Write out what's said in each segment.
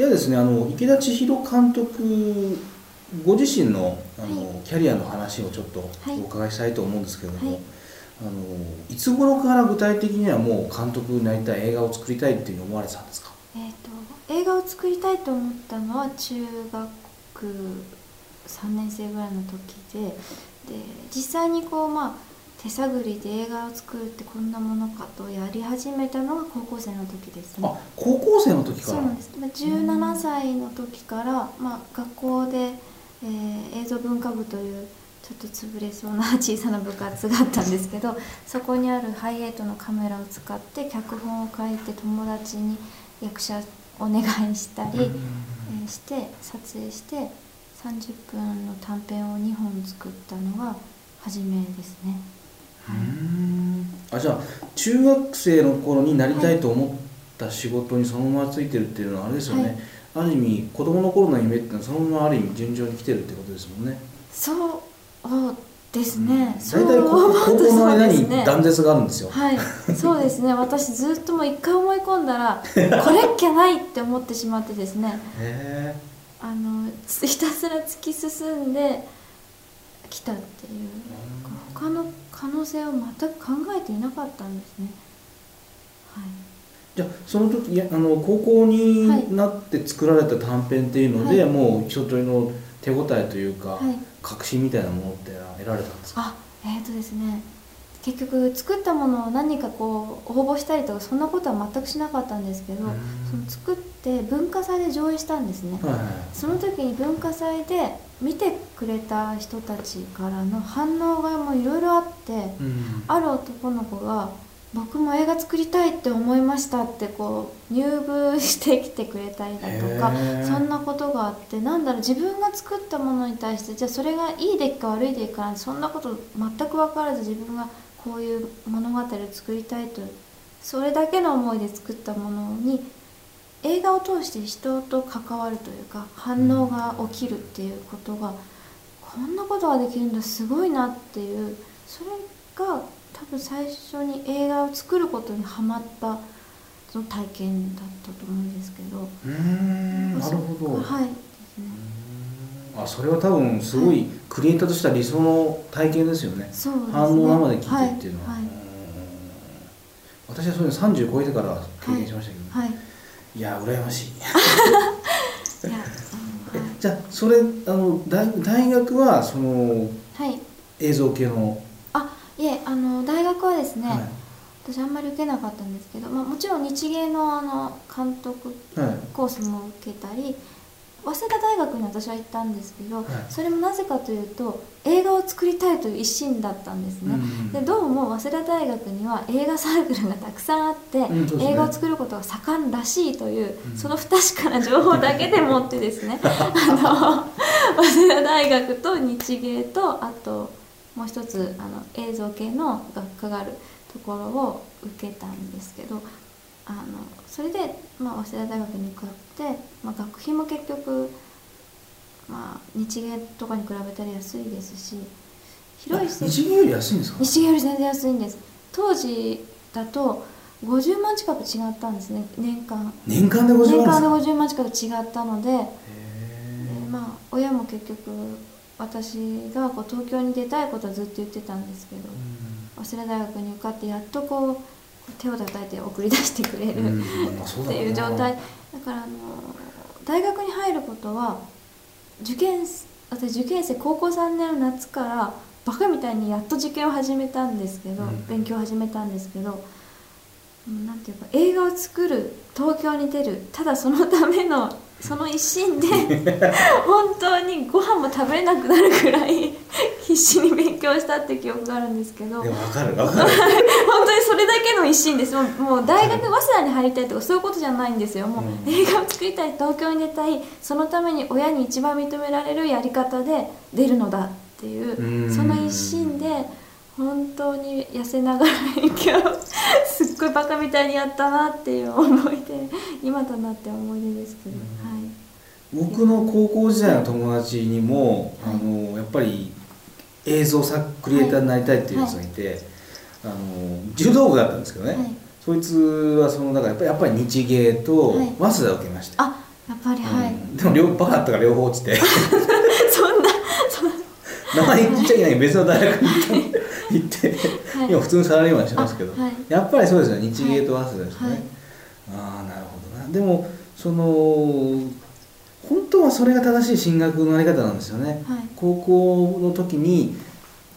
ではですねあの池田千尋監督ご自身のあの、はい、キャリアの話をちょっとお伺いしたいと思うんですけれども、はい、あのいつ頃から具体的にはもう監督になりたい映画を作りたいっていうふうに思われてたんですか、えーと、映画を作りたいと思ったのは中学3年生ぐらいの時でで実際にこうまあ手探りで映画を作るってこんなものかとやり始めたのが高校生の時ですね。あ高校生の時から？そうなんです。17歳の時から、まあ、学校で、えー、映像文化部というちょっと潰れそうな小さな部活があったんですけどそこにあるハイエイトのカメラを使って脚本を書いて友達に役者お願いしたり、えー、して撮影して30分の短編を2本作ったのが初めですね。あじゃあ中学生の頃になりたいと思った仕事にそのままついてるっていうのはあれですよね、はい、ある意味子供の頃の夢っていうのはそのままある意味順調に来てるってことですもん。ねそうですね、大体高校の間に断絶があるんですよ、はい。そうですね。私ずっともう一回思い込んだら これっきゃないって思ってしまってですね。あのひたすら突き進んできたっていう他の可能性を全く考えていなかったんですね。はい、じゃあその時あの高校になって作られた短編っていうので、はい、もう一通りの手応えというか、はい、確信みたいなものって得られたんですか？あえっ、ー、とですね結局作ったものを何かこう応募したりとかそんなことは全くしなかったんですけどその作って文化祭で上映したんですね、その時に文化祭で見てくれた人たちからの反応がもういろいろあって、うん、ある男の子が「僕も映画作りたいって思いました」ってこう入部してきてくれたりだとかそんなことがあってなんだろう自分が作ったものに対してじゃあそれがいい出来か悪い出来かそんなこと全く分からず自分がこういう物語を作りたいと。それだけの思いで作ったものに映画を通して人と関わるというか反応が起きるっていうことがこんなことができるんだすごいなっていうそれが多分最初に映画を作ることにはまったその体験だったと思うんですけど。うんなるほど。はいあそれは多分すごいクリエイターとしては理想の体験ですよね、そうですね。反応生で聞いてっていうのは、はい。はい、私はそういうの30超えてから経験しましたけど、はい、い。や羨ましい。いやじゃあそれあの大大学はその、はい、映像系の？あいえあの大学はですね、はい、私あんまり受けなかったんですけど、まあ、もちろん日芸のあの監督コースも受けたり、早稲田大学に私は行ったんですけど、はい、それもなぜかというと映画を作りたいという一心だったんですね、うんうん、でどうも早稲田大学には映画サークルがたくさんあって、うんね、映画を作ることが盛んらしいという、うん、その不確かな情報だけでもってですね。あの早稲田大学と日芸とあともう一つあの映像系の学科があるところを受けたんですけどあのそれで、まあ、早稲田大学に受かって、まあ、学費も結局、まあ、日芸とかに比べたら安いですし広い施設日芸より安いんですか？日芸より全然安いんです。当時だと50万近く違ったんですね年間。年間で50万年間で50万近く違ったのでで、まあ、親も結局私がこう東京に出たいことはずっと言ってたんですけど、早稲田大学に受かってやっとこう手を叩いて送り出してくれる、うん、っていう状態。だからあの大学に入ることは受験私受験生高校3年の夏からバカみたいにやっと受験を始めたんですけど、うん、勉強を始めたんですけどなんていうか映画を作る東京に出るただそのためのその一心で 本当にご飯も食べれなくなるくらい必死に勉強したって記憶があるんですけど。でも分かる分かる。本当にそれだけの一心です。もう大学早稲田に入りたいとかそういうことじゃないんですよ。もう映画を作りたい東京に出たい。そのために親に一番認められるやり方で出るのだっていうその一心で本当に痩せながら勉強。すっごいバカみたいにやったなっていう思い出今となって思い出ですけど、はい、僕の高校時代の友達にも、はい、あのやっぱり映像作クリエイターになりたいっていうやつがいて、はい、あの柔道部だったんですけどね、そいつはそのだからやっぱり日芸と早稲田を受けまして、あやっぱりはい、うん、でも両バカだったから両方落ちて。そんな名前言っちゃいけない別の大学に行ってはい、今普通のサラリーマンしてますけど、はい、やっぱりそうですよ日芸と早稲田ですね、はい、ああなるほどな。でもその本当はそれが正しい進学のあり方なんですよね、高校の時に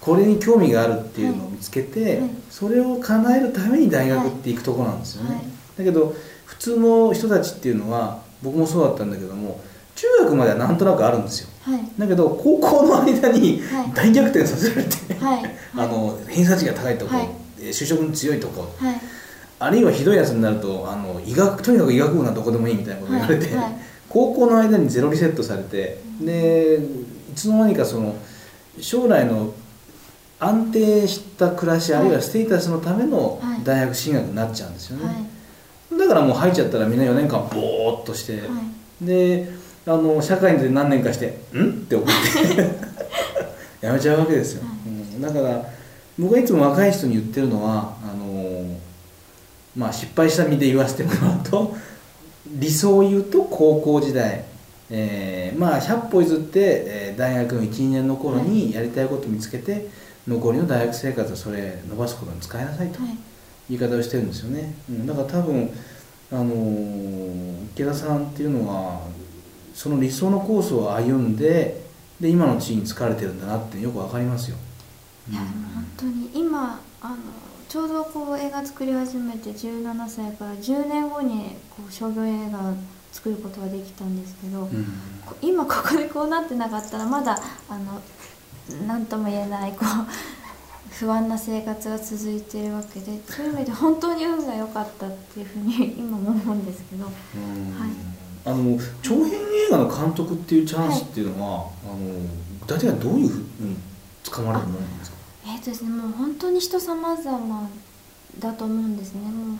これに興味があるっていうのを見つけて、それを叶えるために大学って行くところなんですよね、だけど普通の人たちっていうのは僕もそうだったんだけども中学まではなんとなくあるんですよ、はい、だけど高校の間に大逆転させられて、はい、あの偏差値が高いとこ、はい、就職に強いとこ、あるいはひどいやつになるとあの医学とにかく医学部などこでもいいみたいなこと言われて、高校の間にゼロリセットされて、でいつの間にかその将来の安定した暮らし、あるいはステータスのための大学進学になっちゃうんですよね、だからもう入っちゃったらみんな4年間ボーっとして、であの社会で何年かして「ん?」って思って。やめちゃうわけですよ、うん、だから僕はいつも若い人に言ってるのはあのまあ失敗した身で言わせてもらうと理想を言うと高校時代、えー、まあ100歩譲って、えー、大学の12年の頃にやりたいこと見つけて、残りの大学生活をそれ伸ばすことに使いなさいと言い方をしてるんですよね、うん、だから多分あの池田さんっていうのはその理想のコースを歩んでで今の地位に疲れてるんだなってよくわかりますよ。いやでも本当に今あのちょうどこう映画作り始めて17歳から10年後にこう商業映画作ることができたんですけど、うん、今ここでこうなってなかったらまだあの何とも言えないこう不安な生活が続いているわけでそういう意味で本当に運が良かったっていうふうに今も思うんですけど。はい。あの長編映画の監督っていうチャンスっていうのは、はい、あの具体どういうふうにつれるもんですか？えー、とですねもう本当に人様々だと思うんですね。もう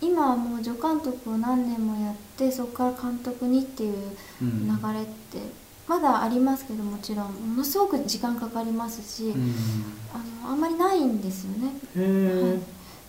今はもう助監督を何年もやってそこから監督にっていう流れって、まだありますけどもちろん。ものすごく時間かかりますし、うん、あのあんまりないんですよね、はい、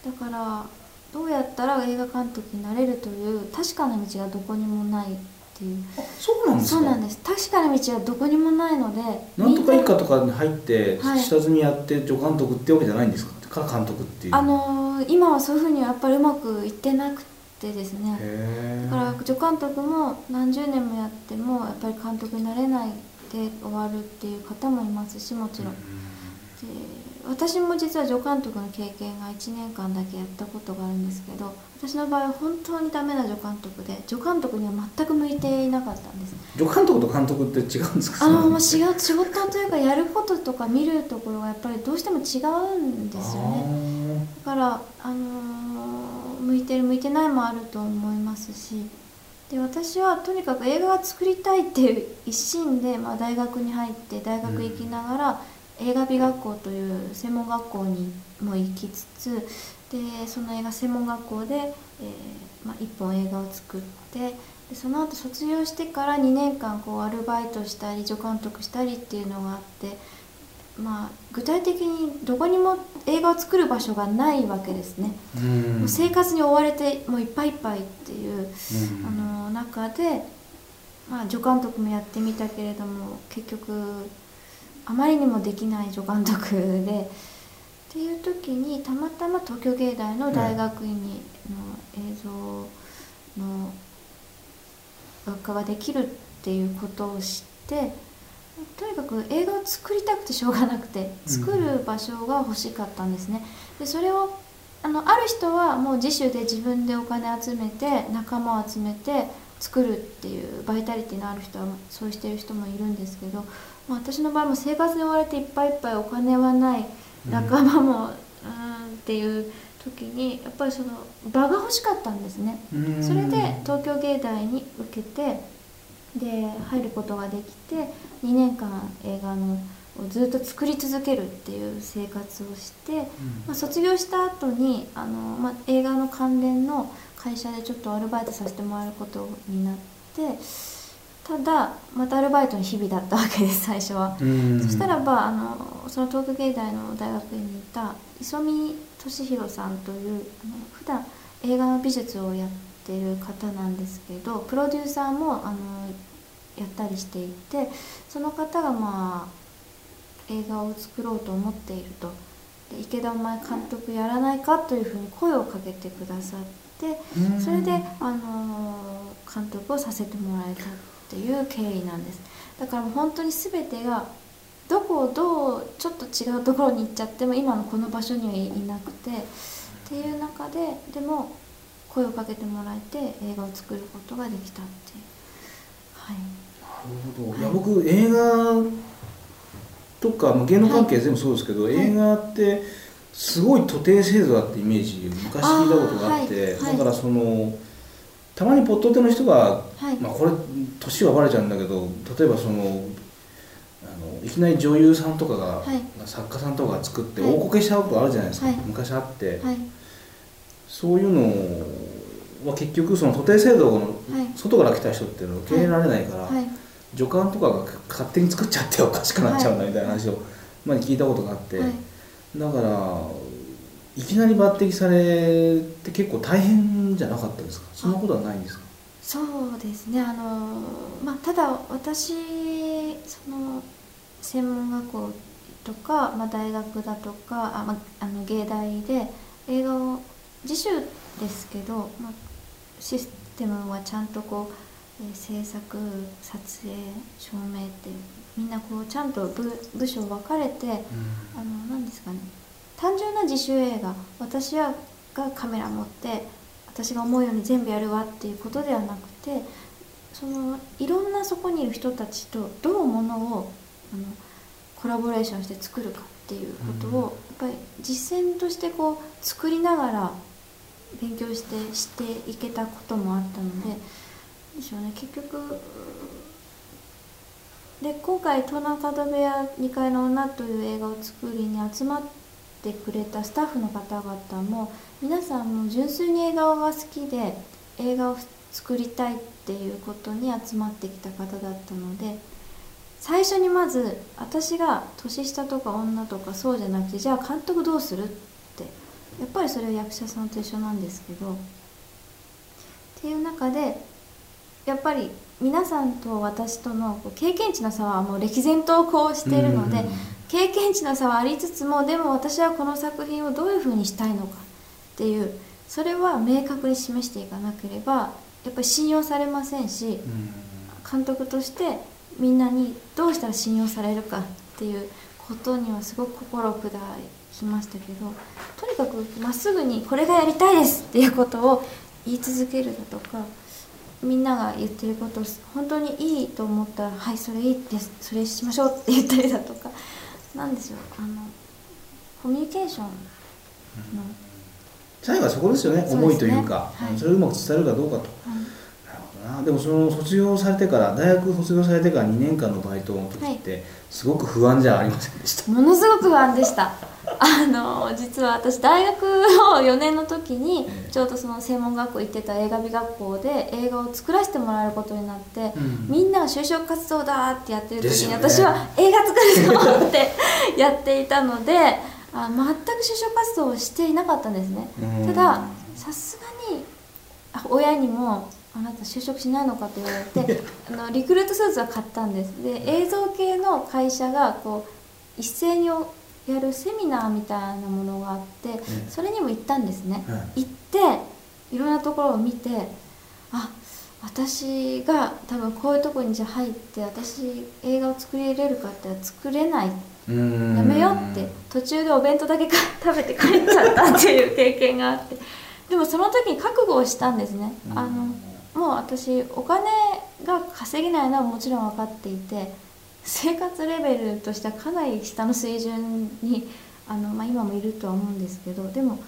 だからどうやったら映画監督になれるという確かな道がどこにもないっていう。そうなんですそうなんです。確かな道はどこにもないのでなんとか一家とかに入って下積みやって助監督ってわけじゃないんですか？か監督っていう。あのー、今はそういうふうにやっぱりうまくいってなくてですね。だから助監督も何十年もやってもやっぱり監督になれないで終わるっていう方もいますしもちろん。で私も実は助監督の経験が1年間だけやったことがあるんですけど私の場合は本当にダメな助監督で助監督には全く向いていなかったんです。助監督と監督って違うんですか？あのもう違う仕事というかやることとか見るところがやっぱりどうしても違うんですよね。だからあのー、向いてる向いてないもあると思いますし。で私はとにかく映画が作りたいっていう一心で、まあ、大学に入って大学行きながら、うん映画美学校という専門学校にも行きつつでその映画専門学校で、えーまあ、1本映画を作ってでその後卒業してから2年間こうアルバイトしたり助監督したりっていうのがあって、まあ、具体的にどこにも映画を作る場所がないわけですね。もう生活に追われてもういっぱいいっぱいっていうあの中で、まあ、助監督もやってみたけれども結局あまりにもできない助監督でっていう時にたまたま東京芸大の大学院にの映像の学科ができるっていうことを知ってとにかく映画を作りたくてしょうがなくて作る場所が欲しかったんですね。でそれをあのある人はもう自主で自分でお金集めて仲間を集めて作るっていうバイタリティのある人はそうしてる人もいるんですけどまあ、私の場合も生活に追われていっぱいいっぱいお金はない仲間も、うん、っていう時にやっぱりその場が欲しかったんですね。それで東京芸大に受けてで入ることができて2年間映画のをずっと作り続けるっていう生活をして、うん、まあ、卒業した後にあのまあ、映画の関連の会社でちょっとアルバイトさせてもらえることになって。ただまたアルバイトの日々だったわけです最初は、そしたらばあのその東京芸大の大学院にいた磯見俊弘さんというあの普段映画の美術をやっってる方なんですけどプロデューサーもあのやったりしていてその方がまあ映画を作ろうと思っていると。で池田お前監督やらないかというふうに声をかけてくださってそれであの監督をさせてもらえたっていう経緯なんです。だからもう本当に全てがどこをどうちょっと違うところに行っちゃっても今のこの場所にはいなくてっていう中ででも声をかけてもらえて映画を作ることができたっていう。はい。なるほど、はい、いや僕映画とか、まあ、芸能関係全部そうですけど、はい、映画ってすごい徒弟制度だってイメージ昔聞いたことがあって、だからそのたまにポット手の人が、まあ、これ年はバレちゃうんだけど例えばそのあのいきなり女優さんとかが、作家さんとかが作って大こけしちゃうことあるじゃないですか、昔あって、そういうのは結局その徒弟制度の外から来た人っていうのを受け入れられないから、助監とかが勝手に作っちゃっておかしくなっちゃうんだみたいな話を前に聞いたことがあって、だからいきなり抜擢されて結構大変じゃなかったですか？そんなことはないんですか？そうですね。あの、まあ、ただ私その専門学校とか、まあ、大学だとかあ、まあ、あの芸大で映画を自主ですけど、まあ、システムはちゃんとこうえ制作撮影照明ってみんなこうちゃんと部部署分かれて、うん、あの何ですかね。単純な自主映画。私はがカメラ持って私が思うように全部やるわっていうことではなくてそのいろんなそこにいる人たちとどうものをあのコラボレーションして作るかっていうことを、やっぱり実践としてこう作りながら勉強してしていけたこともあったので。でしょうね結局で今回「東南角部屋2階の女」という映画を作りに集まってくれたスタッフの方々も皆さんも純粋に映画が好きで映画を作りたいっていうことに集まってきた方だったので最初にまず私が年下とか女とかそうじゃなくてじゃあ監督どうするってやっぱりそれは役者さんと一緒なんですけどっていう中でやっぱり皆さんと私との経験値の差はもう歴然とこうしているので、経験値の差はありつつもでも私はこの作品をどういうふうにしたいのかっていうそれは明確に示していかなければやっぱり信用されませんし、監督としてみんなにどうしたら信用されるかっていうことにはすごく心を砕きましたけどとにかくまっすぐにこれがやりたいですっていうことを言い続けるだとかみんなが言ってること本当にいいと思ったら「はいそれいいです。それしましょう」って言ったりだとかなんですよあのコミュニケーションの、最後はそこですよね、ね、思いというか、はい、それをうまく伝えるかどうかと、でもその卒業されてから大学卒業されてから2年間のバイトの時って、すごく不安じゃありませんでした。ものすごく不安でした。あの実は私大学の4年の時にちょうどその専門学校行ってた映画美学校で映画を作らせてもらえることになって、うん、みんなが就職活動だってやってる時に、ね、私は映画作るぞって やっていたのであ全く就職活動をしていなかったんですね。たださすがに親にもあなた就職しないのかって言われてあのリクルートスーツは買ったんです。で映像系の会社がこう一斉にやるセミナーみたいなものがあって、それにも行ったんですね、行っていろんなところを見てあ私が多分こういうとこにじゃ入って私映画を作れれるかって作れないやめようって。途中でお弁当だけ食べて帰っちゃったっていう経験があって。でもその時に覚悟をしたんですね。あのもう私お金が稼げないのはもちろん分かっていて生活レベルとしてはかなり下の水準にあの、まあ、今もいるとは思うんですけどでも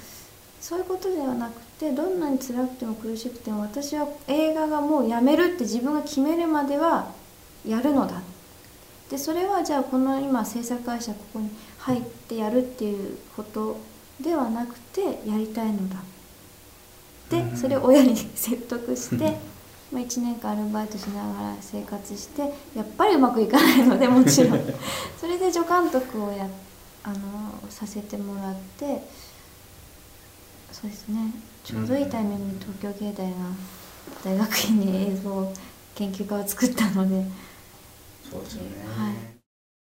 そういうことではなくてどんなに辛くても苦しくても私は映画がもうやめるって自分が決めるまではやるのだでそれはじゃあこの今制作会社ここに入ってやるっていうことではなくてやりたいのだでそれを親に説得してまあ、1年間アルバイトしながら生活してやっぱりうまくいかないのでもちろん。それで助監督をやあのさせてもらってそうですね。ちょうどいいタイミングに東京芸大が大学院に映像研究家を作ったのでそうですよね。はい